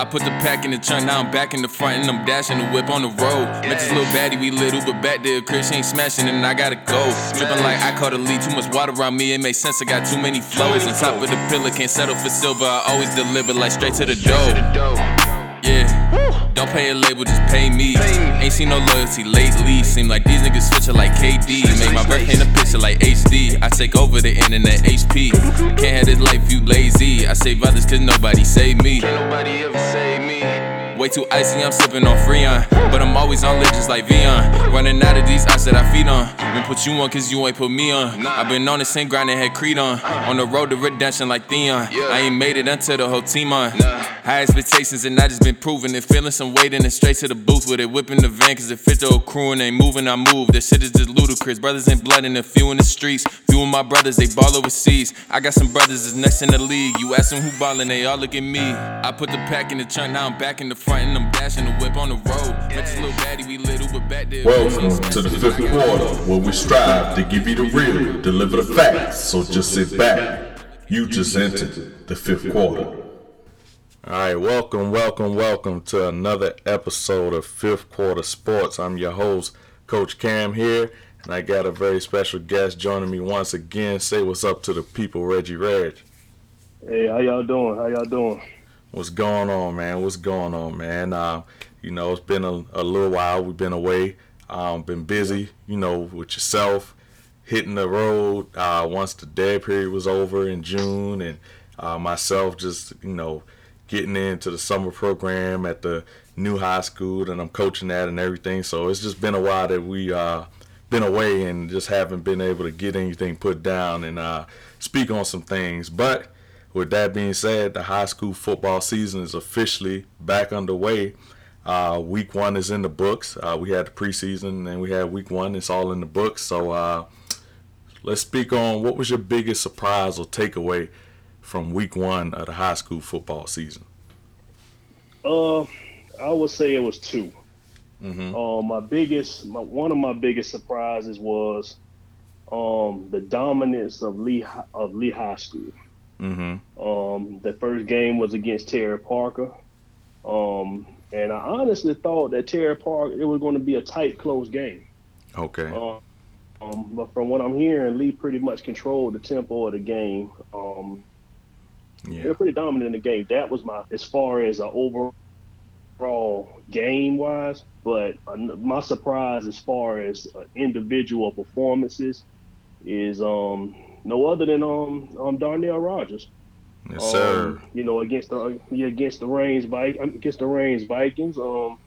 I put the pack in the trunk, now I'm back in the front and I'm dashing the whip on the road. Met this little baddie, we little, but back there, Chris ain't smashing and I gotta go. Dripping like I caught a lead, too much water around me, it makes sense. I got too many flows. On top of the pillar, can't settle for silver. I always deliver like straight to the dough. Don't pay a label, just pay me. Ain't seen no loyalty lately. Seem like these niggas switching like KD. Make my breath paint a picture like HD. I take over the internet HP. Can't have this life, you lazy. I save others cause nobody save me. Can't nobody ever save me. Way too icy, I'm sipping on Freon. But I'm always on lit just like Vion. Running out of these eyes that I feed on. Been put you on cause you ain't put me on. i been on the same grind and had Creed on. On the road to redemption like Theon. I ain't made it until the whole team on. High expectations and I just been proving it. Feeling some weight and then straight to the booth with it. Whipping the van cause it fit the crew and ain't moving, I move. This shit is just ludicrous. Brothers ain't blood and a few in the streets. Few of my brothers, they ball overseas. I got some brothers that's next in the league. You ask them who ballin', they all look at me. I put the pack in the trunk, now I'm back in the front and I'm dashing the whip on the road. Met little baddie, we little, but back there. Welcome to the fifth quarter, where we strive to give you the real, deliver the facts. So just sit back. You just entered the fifth quarter. All right, welcome, welcome, welcome to another episode of Fifth Quarter Sports. I'm your host, Coach Cam here, and I got a very special guest joining me once again. Say what's up to the people, Reggie Reg. Hey, how y'all doing? How y'all doing? What's going on, man? What's going on, man? Uh, you know, it's been a, a little while. We've been away, um, been busy, you know, with yourself, hitting the road uh, once the dead period was over in June, and uh, myself just, you know, getting into the summer program at the new high school and I'm coaching that and everything. So it's just been a while that we uh been away and just haven't been able to get anything put down and uh speak on some things. But with that being said, the high school football season is officially back underway. Uh, week one is in the books. Uh, we had the preseason and we had week one. It's all in the books. So uh, let's speak on what was your biggest surprise or takeaway from week one of the high school football season? Uh, I would say it was 2 mm-hmm. uh, my biggest, my, one of my biggest surprises was um, the dominance of Lee of Lee High School. Mm-hmm. Um, the first game was against Terry Parker, um, and I honestly thought that Terry Parker it was going to be a tight, close game. Okay. Uh, um, but from what I'm hearing, Lee pretty much controlled the tempo of the game. Um, yeah. They're pretty dominant in the game. That was my as far as an overall game wise. But uh, my surprise as far as uh, individual performances is um no other than um um Darnell Rogers. Yes, um, sir. You know against the yeah, against the Raines against the Raines Vikings. Um,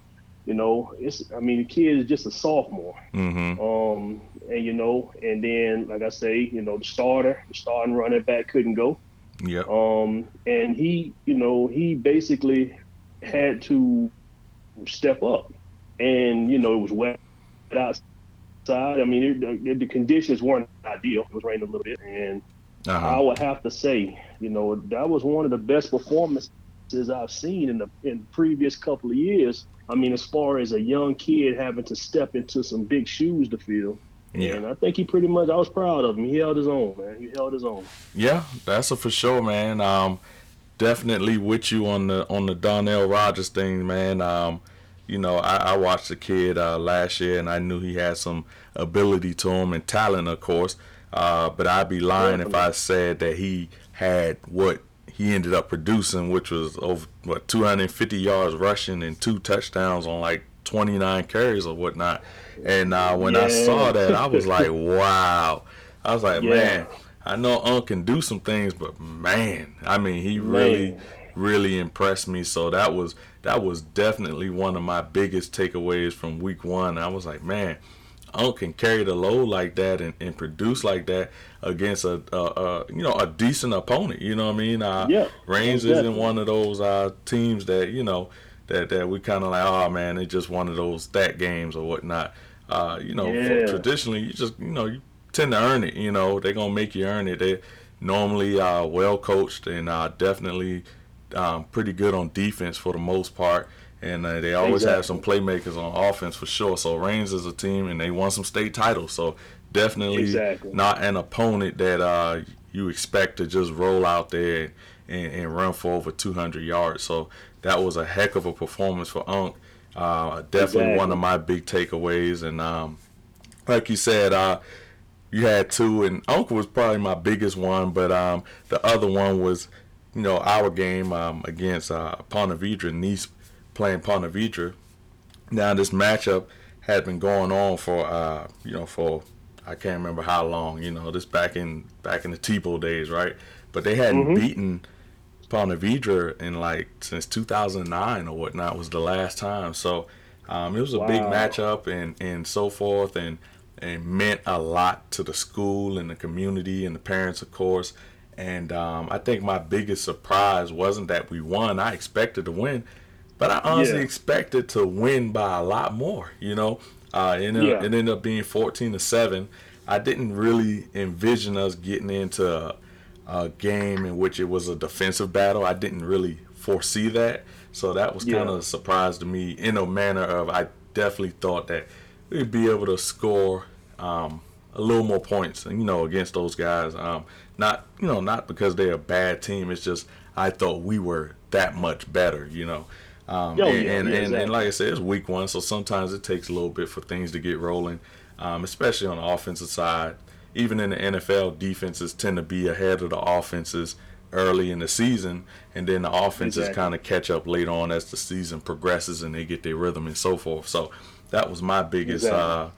you know it's I mean the kid is just a sophomore. Mm-hmm. Um, and you know and then like I say you know the starter the starting running back couldn't go. Yeah. Um, and he, you know, he basically had to step up, and you know, it was wet outside. I mean, it, the conditions weren't ideal. It was raining a little bit, and uh-huh. I would have to say, you know, that was one of the best performances I've seen in the in the previous couple of years. I mean, as far as a young kid having to step into some big shoes to fill. Yeah. And I think he pretty much I was proud of him. He held his own, man. He held his own. Yeah, that's a for sure, man. Um, definitely with you on the on the Darnell Rogers thing, man. Um, you know, I, I watched the kid uh, last year, and I knew he had some ability to him and talent, of course. Uh, but I'd be lying if I said that he had what he ended up producing, which was over what 250 yards rushing and two touchdowns on like 29 carries or whatnot. And uh, when yeah. I saw that, I was like, wow. I was like, yeah. man, I know Unc can do some things, but man, I mean, he man. really, really impressed me. So that was that was definitely one of my biggest takeaways from week one. I was like, man, Unc can carry the load like that and, and produce like that against a, a, a, you know a decent opponent. You know what I mean? Uh, yeah, Raines isn't one of those uh, teams that you know that that we kind of like, oh man, it's just one of those stat games or whatnot. Uh, you know, yeah. traditionally, you just you know you tend to earn it. You know, they're gonna make you earn it. They normally are well coached and uh, definitely um, pretty good on defense for the most part. And uh, they always exactly. have some playmakers on offense for sure. So Raines is a team, and they won some state titles. So definitely exactly. not an opponent that uh, you expect to just roll out there and, and run for over 200 yards. So that was a heck of a performance for Unc. Uh, definitely exactly. one of my big takeaways. And um, like you said, uh, you had two, and Unc was probably my biggest one, but um, the other one was, you know, our game um, against uh, Ponte Vedra, Nease playing Ponte Vedra. Now this matchup had been going on for, uh, you know, for I can't remember how long. You know, this back in back in the Tebow days, right? But they hadn't mm-hmm. beaten Ponte Vedra in like since 2009 or whatnot was the last time. So um, it was a wow. big matchup and and so forth, and and meant a lot to the school and the community and the parents, of course. And um, I think my biggest surprise wasn't that we won. I expected to win, but I honestly yeah. expected to win by a lot more. You know, uh, it, ended, yeah. it ended up being 14 to seven. I didn't really envision us getting into a, a, game in which it was a defensive battle. I didn't really foresee that, so that was kind of a surprise to me. In a manner of, I definitely thought that we'd be able to score um, a little more points, you know, against those guys. Um, not, you know, not because they're a bad team. It's just I thought we were that much better, you know. Um, oh, and, yeah, and, yeah, and, exactly. and, like I said, it's week one, so sometimes it takes a little bit for things to get rolling, um, especially on the offensive side. Even in the NFL, defenses tend to be ahead of the offenses early in the season, and then the offenses exactly. kind of catch up later on as the season progresses and they get their rhythm and so forth. So that was my biggest, exactly. uh,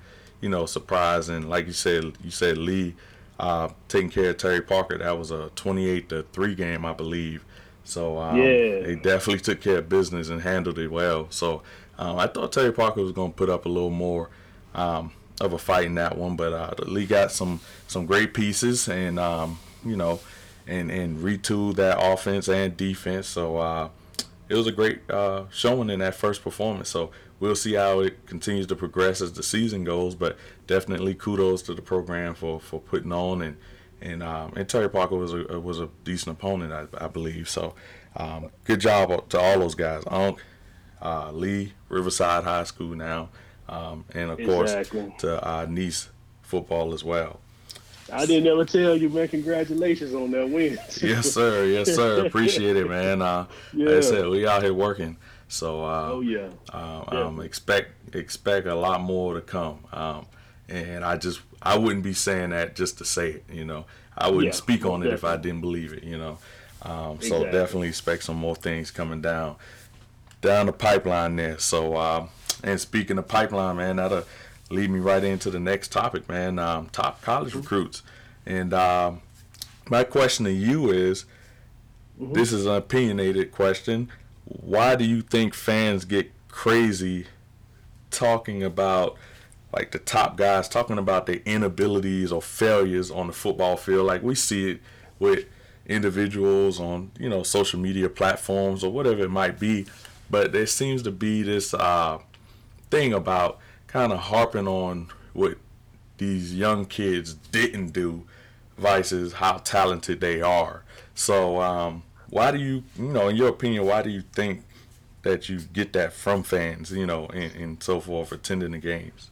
you know, surprise. And like you said, you said Lee uh, taking care of Terry Parker. That was a 28 to three game, I believe. So um, yeah. they definitely took care of business and handled it well. So um, I thought Terry Parker was going to put up a little more um, of a fight in that one, but uh, the league got some some great pieces and um, you know and and retooled that offense and defense. So uh, it was a great uh, showing in that first performance. So we'll see how it continues to progress as the season goes. But definitely kudos to the program for for putting on and and um, and Terry Parker was a was a decent opponent, I, I believe. So, um, good job to all those guys. Unc, uh, Lee, Riverside High School now, um, and of exactly. course to uh, Nease football as well. I didn't ever tell you, man. Congratulations on that win. yes, sir. Yes, sir. Appreciate it, man. Uh, yeah. Like I said, we out here working. So, uh, oh yeah. Uh, um, expect expect a lot more to come. Um, and I just I wouldn't be saying that just to say it. You know, I wouldn't yeah, speak on it if I didn't believe it. You know, um, exactly. so definitely expect some more things coming down down the pipeline there. So, uh, and speaking of pipeline, man, that'll lead me right into the next topic, man. Um, top college mm-hmm. recruits, and um, my question to you is, mm-hmm. this is an opinionated question. Why do you think fans get crazy talking about? like the top guys talking about their inabilities or failures on the football field. Like we see it with individuals on you know social media platforms or whatever it might be. But there seems to be this uh, thing about kind of harping on what these young kids didn't do versus how talented they are. So um, why do you, you know, in your opinion, why do you think that you get that from fans, you know, and, and so forth, attending the games?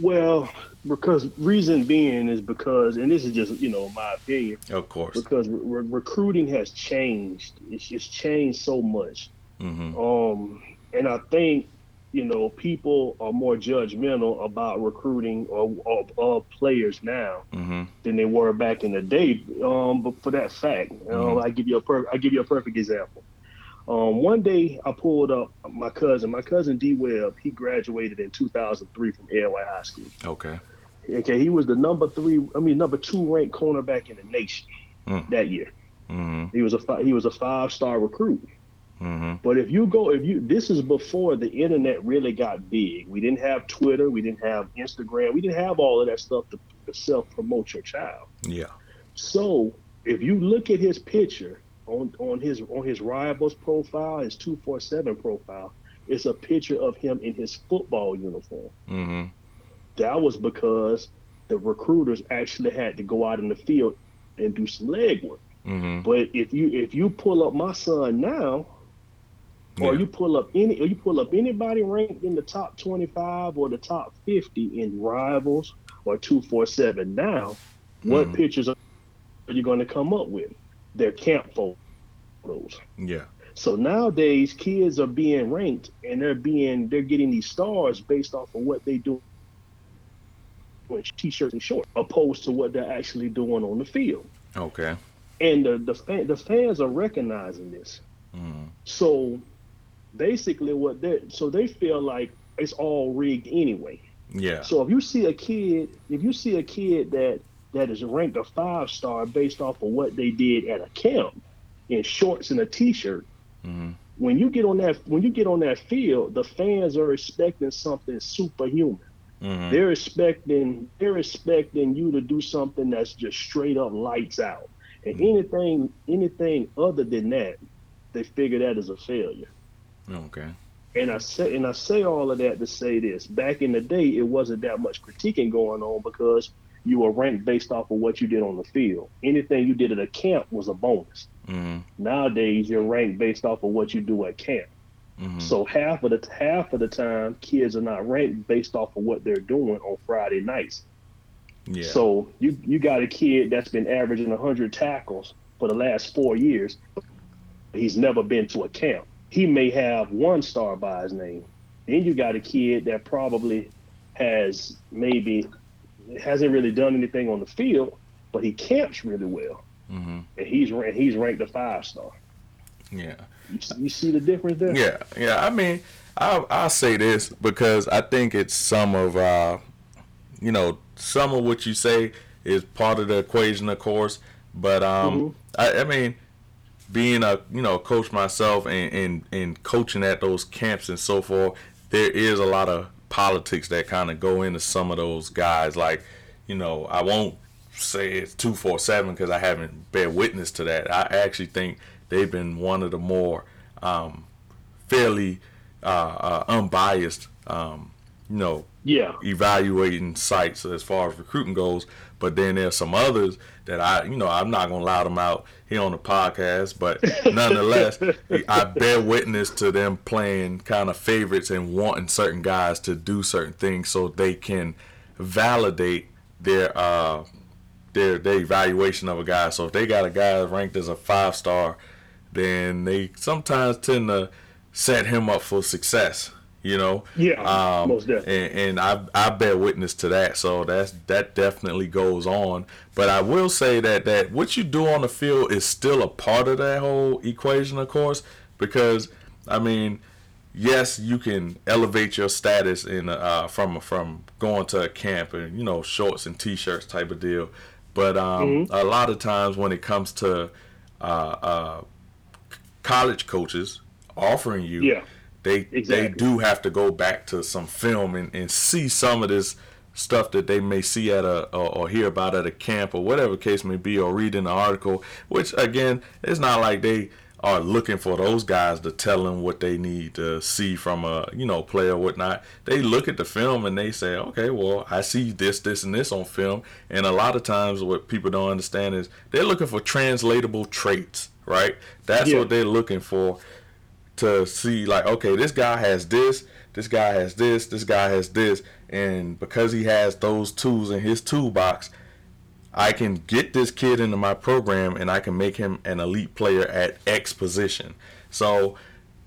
Well, because reason being is because, and this is just you know my opinion. Of course. Because re- recruiting has changed. It's just changed so much. Mm-hmm. Um, and I think you know people are more judgmental about recruiting of players now mm-hmm. than they were back in the day. Um, but for that fact, mm-hmm. I give you a per- I give you a perfect example. Um, one day I pulled up my cousin, my cousin D Webb. He graduated in 2003 from AOI High School. Okay. Okay, he was the number three, I mean number two ranked cornerback in the nation mm. that year. Mm-hmm. He was a he was a five star recruit. Mm-hmm. But if you go, if you this is before the internet really got big. We didn't have Twitter, we didn't have Instagram, we didn't have all of that stuff to, to self promote your child. Yeah. So if you look at his picture on on his on his rivals profile, his two four seven profile, it's a picture of him in his football uniform. Mm-hmm. That was because the recruiters actually had to go out in the field and do some legwork. Mm-hmm. But if you if you pull up my son now, yeah. or you pull up any or you pull up anybody ranked in the top twenty five or the top fifty in rivals or two four seven now, mm-hmm. what pictures are you going to come up with? their camp photos. Yeah. So nowadays, kids are being ranked, and they're being they're getting these stars based off of what they do with t-shirts and shorts, opposed to what they're actually doing on the field. Okay. And the the, fan, the fans are recognizing this. Mm. So basically, what they so they feel like it's all rigged anyway. Yeah. So if you see a kid, if you see a kid that that is ranked a five star based off of what they did at a camp in shorts and a t-shirt, mm-hmm. when you get on that when you get on that field, the fans are expecting something superhuman. Mm-hmm. They're expecting they're expecting you to do something that's just straight up lights out. And Mm-hmm. anything anything other than that, they figure that is a failure. Okay. And I say and I say all of that to say this. Back in the day, it wasn't that much critiquing going on because you were ranked based off of what you did on the field. Anything you did at a camp was a bonus. Mm-hmm. Nowadays, you're ranked based off of what you do at camp. Mm-hmm. So half of the half of the time, kids are not ranked based off of what they're doing on Friday nights. Yeah. So you you got a kid that's been averaging 100 tackles for the last four years. He's never been to a camp. He may have one star by his name. Then you got a kid that probably has maybe hasn't really done anything on the field, but he camps really well, mm-hmm. and he's ranked he's ranked a five star. Yeah. You, you see the difference there? Yeah, yeah. I mean, I'll, I'll say this because I think it's some of, uh, you know, some of what you say is part of the equation, of course. But um, Mhm. I, I mean, being a you know coach myself and, and and coaching at those camps and so forth, there is a lot of politics that kind of go into some of those guys. Like, you know, I won't say it's two four seven because I haven't bear witness to that. I actually think they've been one of the more um, fairly uh, uh, unbiased, um, you know, Yeah. evaluating sites as far as recruiting goes. But then there's some others that I, you know, I'm not gonna loud them out here on the podcast, but nonetheless, I bear witness to them playing kind of favorites and wanting certain guys to do certain things so they can validate their uh their their evaluation of a guy. So if they got a guy ranked as a five star, then they sometimes tend to set him up for success. You know, Yeah, um, most definitely. and, and I I bear witness to that. So that's that definitely goes on. But I will say that that what you do on the field is still a part of that whole equation, of course, because I mean, yes, you can elevate your status in uh, from from going to a camp and you know shorts and t-shirts type of deal. But um, a lot of times when it comes to uh, uh, college coaches offering you Yeah. They they do have to go back to some film and, and see some of this stuff that they may see at a or, or hear about at a camp or whatever case may be or read in an article which again it's not like they are looking for those guys to tell them what they need to see from a you know player or whatnot. They look at the film and they say okay well i see this this and this on film. And a lot of times what people don't understand is they're looking for translatable traits right? That's Yeah. what they're looking for to see like okay this guy has this this guy has this this guy has this and because he has those tools in his toolbox i can get this kid into my program and i can make him an elite player at x position. So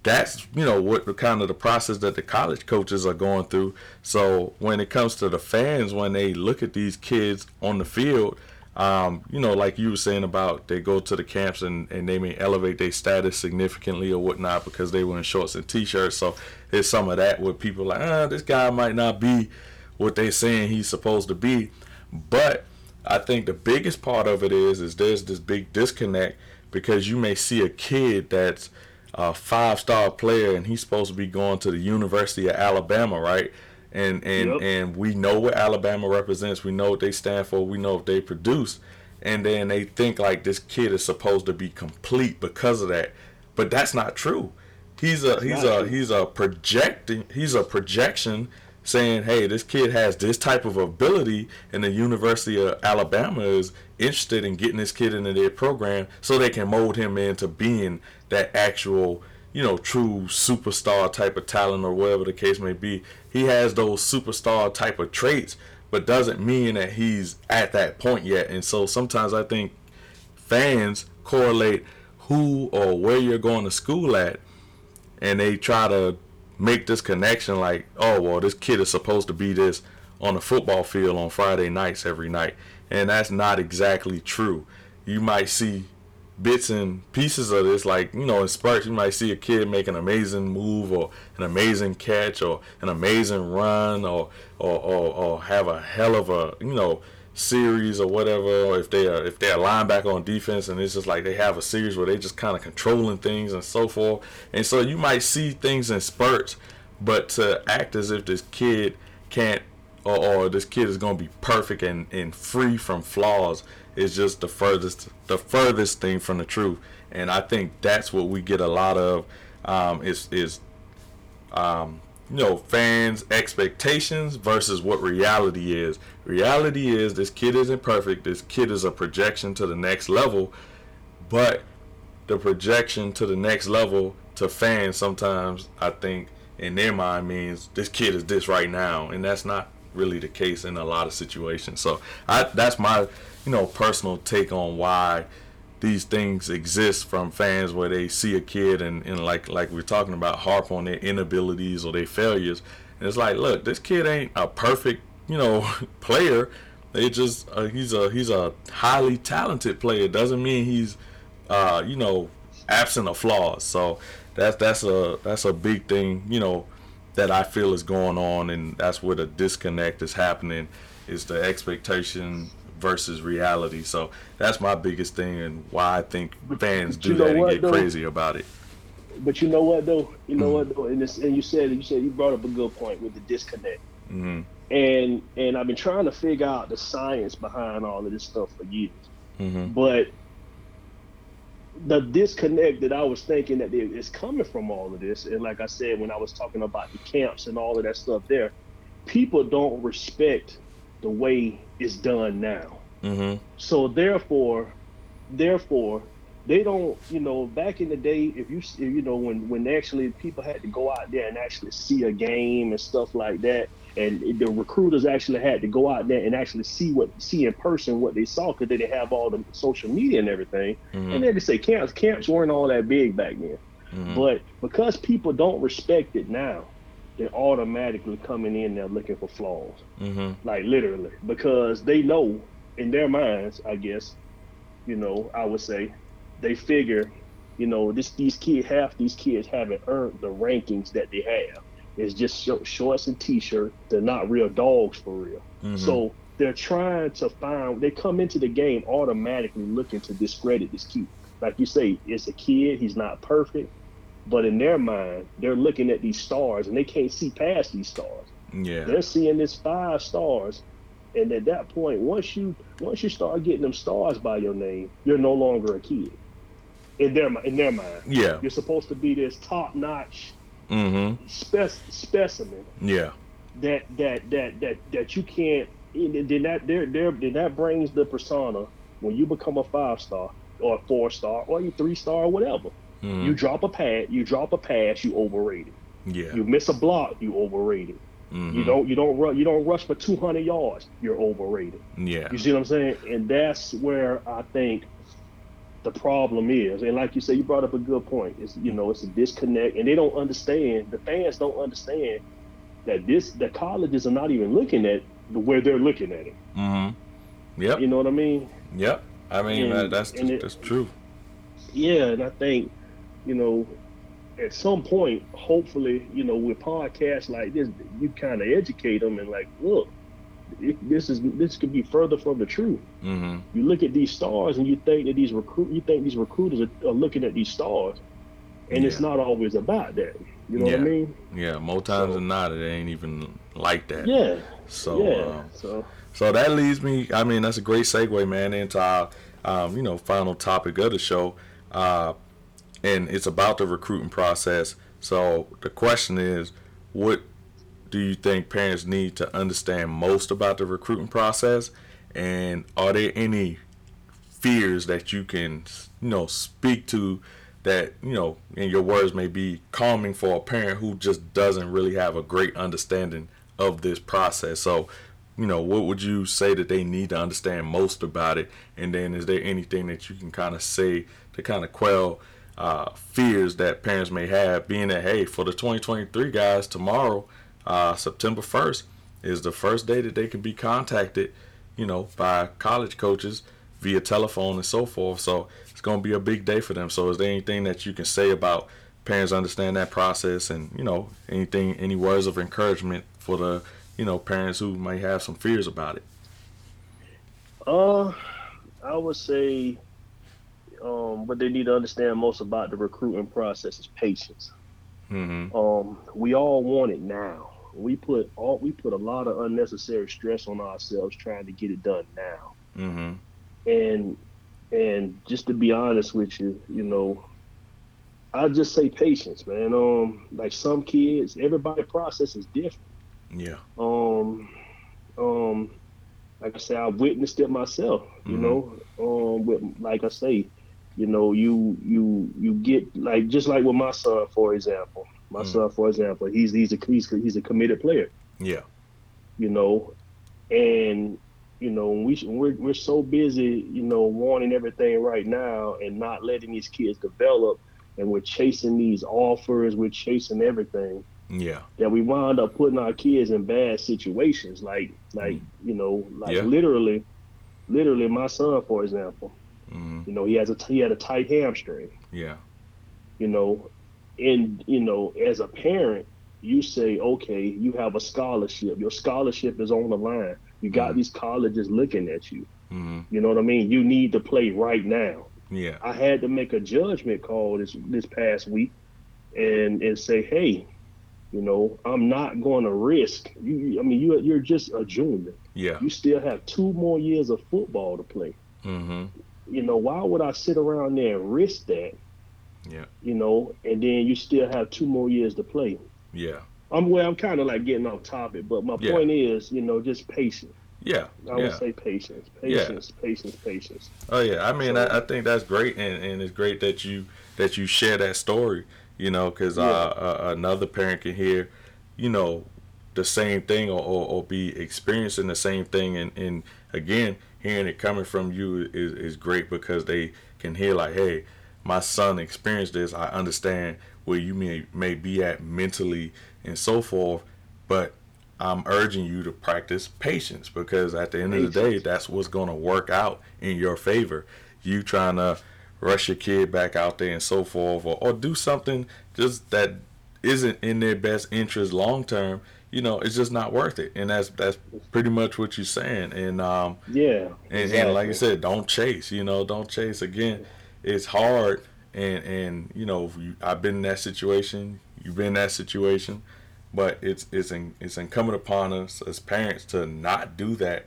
that's you know what the kind of the process that the college coaches are going through. So when it comes to the fans when they look at these kids on the field um, you know, like you were saying about they go to the camps and, and they may elevate their status significantly or whatnot because they were in shorts and t-shirts. So there's some of that where people like, ah, this guy might not be what they're saying he's supposed to be. But I think the biggest part of it is is there's this big disconnect because you may see a kid that's a five star player and he's supposed to be going to the University of Alabama, right? And and Yep. and we know what Alabama represents. We know what they stand for. We know what they produce. And then they think like this kid is supposed to be complete because of that. But that's not true. He's a he's a he's a projecting he's a projection saying, hey, this kid has this type of ability, and the University of Alabama is interested in getting this kid into their program so they can mold him into being that actual, you know, true superstar type of talent or whatever the case may be. He has those superstar type of traits, but doesn't mean that he's at that point yet. And so sometimes I think fans correlate who or where you're going to school at, and they try to make this connection like, oh well, this kid is supposed to be this on the football field on Friday nights every night, and that's not exactly true. You might see bits and pieces of this, like you know, in spurts. You might see a kid make an amazing move, or an amazing catch, or an amazing run, or or, or, or have a hell of a you know series or whatever. Or if they are if they're a linebacker on defense, and it's just like they have a series where they just kind of controlling things and so forth. And so you might see things in spurts, but to act as if this kid can't or, or this kid is going to be perfect and, and free from flaws is just the furthest the furthest thing from the truth. And i think that's what we get a lot of um, is is um, you know fans expectations versus what reality is. Reality is this kid isn't perfect. This kid is a projection to the next level. But the projection to the next level to fans sometimes i think in their mind means this kid is this right now. And that's not really the case in a lot of situations. So I, that's my, you know, personal take on why these things exist from fans where they see a kid and, and like like we're talking about harp on their inabilities or their failures. And it's like, look, this kid ain't a perfect, you know, player. They just uh, he's a he's a highly talented player. Doesn't mean he's uh, you know absent of flaws. So that's that's a that's a big thing, you know, that I feel is going on, and that's where the disconnect is happening, is the expectation versus reality. So that's my biggest thing, and why I think fans do that and get though? crazy about it. But you know what though? You know mm what though? And, this, and you said you said you brought up a good point with the disconnect. Mm-hmm. And and I've been trying to figure out the science behind all of this stuff for years. Mm-hmm. But the disconnect that I was thinking that is coming from all of this, and like I said, when I was talking about the camps and all of that stuff there, people don't respect the way it's done now. Mm-hmm. So therefore, therefore, they don't. You know, back in the day, if you you know when when actually people had to go out there and actually see a game and stuff like that, and the recruiters actually had to go out there and actually see what see in person what they saw because they didn't have all the social media and everything. Mm-hmm. And they say camps camps weren't all that big back then, mm-hmm. but because people don't respect it now, they're automatically coming in there looking for flaws, mm-hmm. like literally because they know in their minds, I guess, you know, I would say, they figure, you know, this these kids half these kids haven't earned the rankings that they have it's just shorts and t-shirt. They're not real dogs for real. Mm-hmm. So they're trying to find. They come into the game automatically looking to discredit this kid. Like you say, it's a kid. He's not perfect, but in their mind, they're looking at these stars and they can't see past these stars. Yeah, they're seeing this five stars, and at that point, once you once you start getting them stars by your name, you're no longer a kid. In their in their mind, yeah, you're supposed to be this top notch mm-hmm. spec- specimen. Yeah. That that that that that you can't. Then that there there then that brings the persona when you become a five star or a four star or you three star or whatever. Mm-hmm. You drop a pad, you drop a pass, you overrated. Yeah. You miss a block, you overrated. Mm-hmm. You don't you don't run you don't rush for 200 yards, you're overrated. Yeah. You see what I'm saying? And that's where I think the problem is. And like you said, you brought up a good point. It's you know, it's a disconnect and they don't understand, the fans don't understand that this the colleges are not even looking at the where they're looking at it. Mm-hmm. Yep. You know what I mean? Yep. I mean and, that's just, it, that's true. Yeah, and I think, you know, at some point, hopefully, you know, with podcasts like this, you kind of educate them and like, look, this is this could be further from the truth. Mm-hmm. You look at these stars and you think that these recruit you think these recruiters are, are looking at these stars, and yeah. it's not always about that. You know yeah. what I mean? Yeah, more times so, than not, it ain't even like that. Yeah. So yeah. Um, so so that leads me. I mean, that's a great segue, man, into our um, you know final topic of the show, uh, and it's about the recruiting process. So the question is, what do you think parents need to understand most about the recruiting process? And are there any fears that you can, you know, speak to that, you know, in your words may be calming for a parent who just doesn't really have a great understanding of this process? So, you know, what would you say that they need to understand most about it? And then is there anything that you can kind of say to kind of quell uh, fears that parents may have, being that hey, for the 2023 guys, tomorrow, uh, September 1st, is the first day that they can be contacted, you know, by college coaches via telephone and so forth. So it's going to be a big day for them. So is there anything that you can say about parents understand that process and you know anything, any words of encouragement for the you know parents who might have some fears about it? Uh, I would say, um, what they need to understand most about the recruiting process is patience. Mm-hmm. Um, we all want it now. We put all we put a lot of unnecessary stress on ourselves trying to get it done now. Mm-hmm. And and just to be honest with you, you know, I just say patience, man. Um, like some kids, everybody process is different. Yeah. Um, um, like I say, I witnessed it myself. You Mhm. know, um, with like I say, you know, you you you get like just like with my son, for example. My Mm. son, for example, he's he's a he's, he's a committed player. Yeah. You know, and you know we we're we're so busy, you know, wanting everything right now and not letting these kids develop, and we're chasing these offers, we're chasing everything Yeah. that we wind up putting our kids in bad situations like like you know like Yeah. literally literally my son for example Mm-hmm. you know he has a he had a tight hamstring Yeah. you know and you know as a parent you say okay you have a scholarship your scholarship is on the line you got Mhm. these colleges looking at you Mm-hmm. you know what i mean you need to play right now Yeah. I had to make a judgment call this this past week, and and say, hey, you know, I'm not going to risk. You, I mean, you you're just a junior. Yeah. You still have two more years of football to play. Mm-hmm. You know, why would I sit around there and risk that? Yeah. You know, and then you still have two more years to play. Yeah. I'm well. I'm kind of like getting off topic, but my Yeah. point is, you know, just patience. Yeah. I would Yeah. say patience, Yeah. patience, patience, patience. Oh yeah, I mean, So- I, I think that's great, and, and it's great that you that you share that story. You know, because uh, uh, another parent can hear, you know, the same thing or, or, or be experiencing the same thing, and, and again, hearing it coming from you is, is great because they can hear like, hey, my son experienced this. I understand where you may may be at mentally and so forth, but I'm urging you to practice patience because at the end of the day, that's what's going to work out in your favor. You trying to rush your kid back out there and so forth, or, or do something just that isn't in their best interest long term. You know, it's just not worth it, and that's that's pretty much what you're saying. And um, Yeah, and, and like I said, don't chase. You know, don't chase. Again, it's hard, and and you know, you, I've been in that situation. You've been in that situation, but it's it's in, it's incumbent upon us as parents to not do that,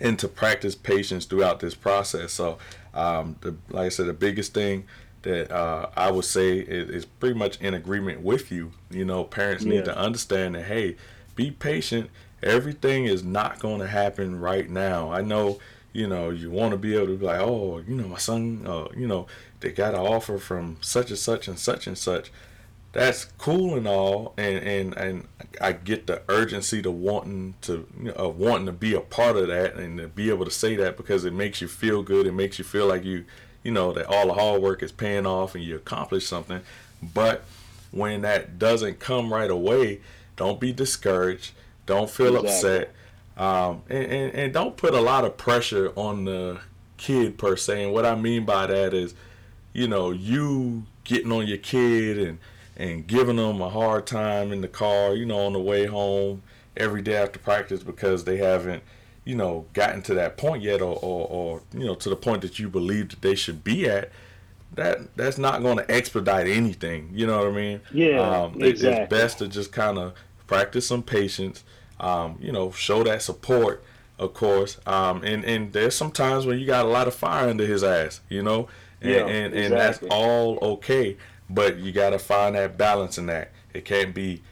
and to practice patience throughout this process. So, um, the, like I said, the biggest thing that uh, I would say is, is pretty much in agreement with you. You know, parents Yeah. need to understand that hey, be patient. Everything is not going to happen right now. I know, you know, you want to be able to be like, oh, you know, my son, uh, you know, they got an offer from such and such and such and such. That's cool and all, and and and I get the urgency to wanting to you know, of wanting to be a part of that and to be able to say that because it makes you feel good. It makes you feel like you, you know, that all the hard work is paying off and you accomplished something. But when that doesn't come right away, don't be discouraged. Don't feel Exactly. upset. Um, and, and, and don't put a lot of pressure on the kid per se. And what I mean by that is, you know, you getting on your kid and, and giving them a hard time in the car, you know, on the way home every day after practice because they haven't, you know, gotten to that point yet or, or, or you know, to the point that you believe that they should be at. That that's not going to expedite anything. You know what I mean? Yeah, um, exactly. It's best to just kind of practice some patience. Um, you know, show that support, of course. Um, and and there's some times when you got a lot of fire under his ass. You know, and Yeah, and, and that's all okay. But you got to find that balance in that. It can't be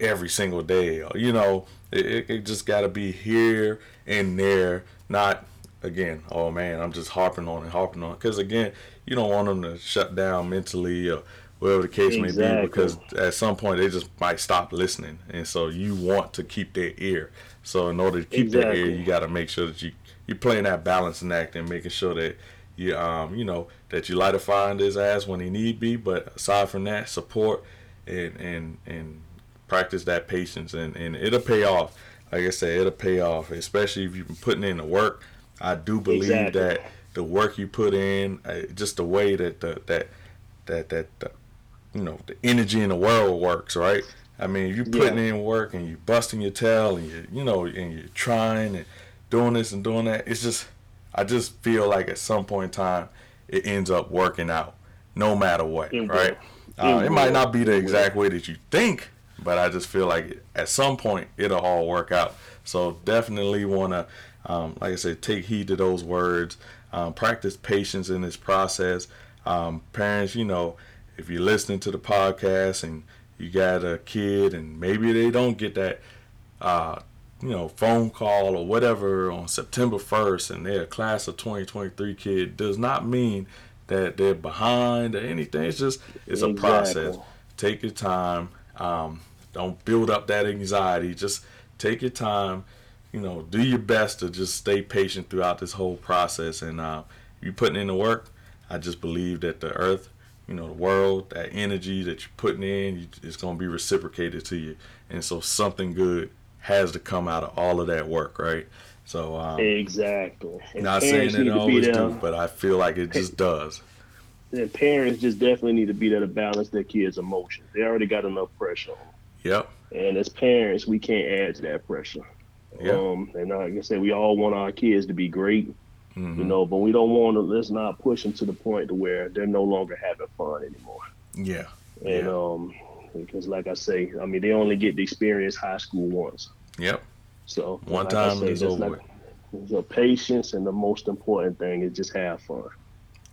every single day. You know, it, it, it just got to be here and there. Not again. Oh man, I'm just harping on and harping on. Because again, you don't want them to shut down mentally or whatever the case may be. Because at some point they just might stop listening, and so you want to keep their ear. So in order to keep their ear, you got to make sure that you you're playing that balancing act and making sure that you um, you know, that you light a fire in his ass when he need be. But aside from that, support and and and practice that patience, and and it'll pay off. Like I said, it'll pay off, especially if you've been putting in the work. I do believe Exactly. that the work you put in, uh, just the way that the, that that that the, you know the energy in the world works, right? I mean, you putting Yeah. in work and you busting your tail and you you know and you're trying and doing this and doing that, it's just I just feel like at some point in time it ends up working out, no matter what, will. right? It Uh, it might not be the exact way that you think, but I just feel like at some point it'll all work out. So definitely want to, um, like I said, take heed to those words. Um, practice patience in this process. Um, parents, you know, if you're listening to the podcast and you got a kid and maybe they don't get that, uh, you know, phone call or whatever on September 1st and they're a class of 2023 kid, does not mean that they're behind or anything. It's just, it's a process. Take your time. Um, don't build up that anxiety. Just take your time. You know, do your best to just stay patient throughout this whole process. And uh, you putting in the work. I just believe that the earth, you know, the world, that energy that you're putting in, you, it's going to be reciprocated to you. And so something good has to come out of all of that work, right? So, um, Exactly. And not saying that it need to be always do, but I feel like it just does. And parents just definitely need to be there to balance their kids' emotions. They already got enough pressure on them. Yep. And as parents, we can't add to that pressure. Yeah. Um, and like I said, we all want our kids to be great, Mhm. you know, but we don't want to, let's not push them to the point to where they're no longer having fun anymore. Yeah. And, Yeah. um, because like I say, I mean, they only get to experience high school once. Yep. So One like time say, that's over not- So patience and the most important thing is just have fun.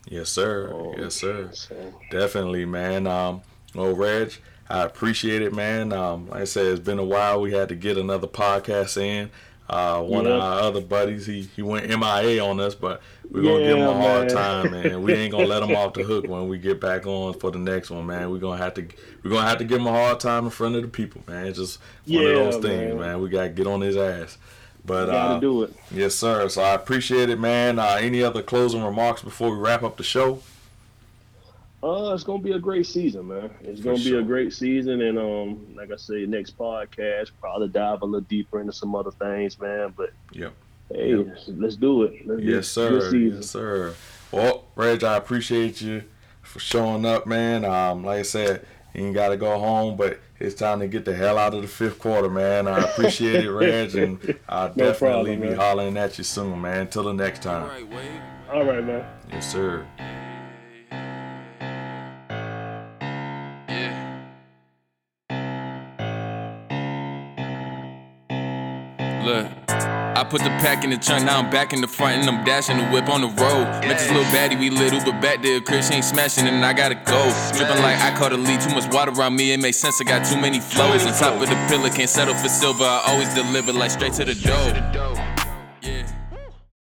Yes, sir. Um, yes, sir. So, Definitely, man. Um, well, Reg, I appreciate it, man. Um, like I said, it's been a while. We had to get another podcast in. Uh, one of our other buddies, he, he went MIA on us, but we're gonna give him a Yeah, hard man. time, man. We ain't gonna let him off the hook when we get back on for the next one, man. We're gonna have to we're gonna have to give him a hard time in front of the people, man. It's just one of those things, man. man. We gotta get on his ass. But gotta uh, do it. yes, sir. So I appreciate it, man. Uh, any other closing remarks before we wrap up the show? Uh, it's gonna be a great season, man. It's For gonna be a great season, and um, like I say, next podcast probably dive a little deeper into some other things, man. But Yep. hey, Yep. let's do it. Let's Yes, Good sir. Yes, sir. Well, Reg, I appreciate you for showing up, man. Um, like I said, you ain't got to go home, but it's time to get the hell out of the fifth quarter, man. I appreciate it, Reg, and I'll No definitely problem, be man. hollering at you soon, man. Until the next time. Alright, Wade. All right, man. Yes, sir. Put the pack in the trunk, now I'm back in the front and I'm dashing the whip on the road. Met this little baddie, we little, but back there, Chris ain't smashing and I gotta go. Dripping like I caught a lead, too much water around me, it makes sense, I got too many flows. On top of the pillar, can't settle for silver, I always deliver like straight to the dough.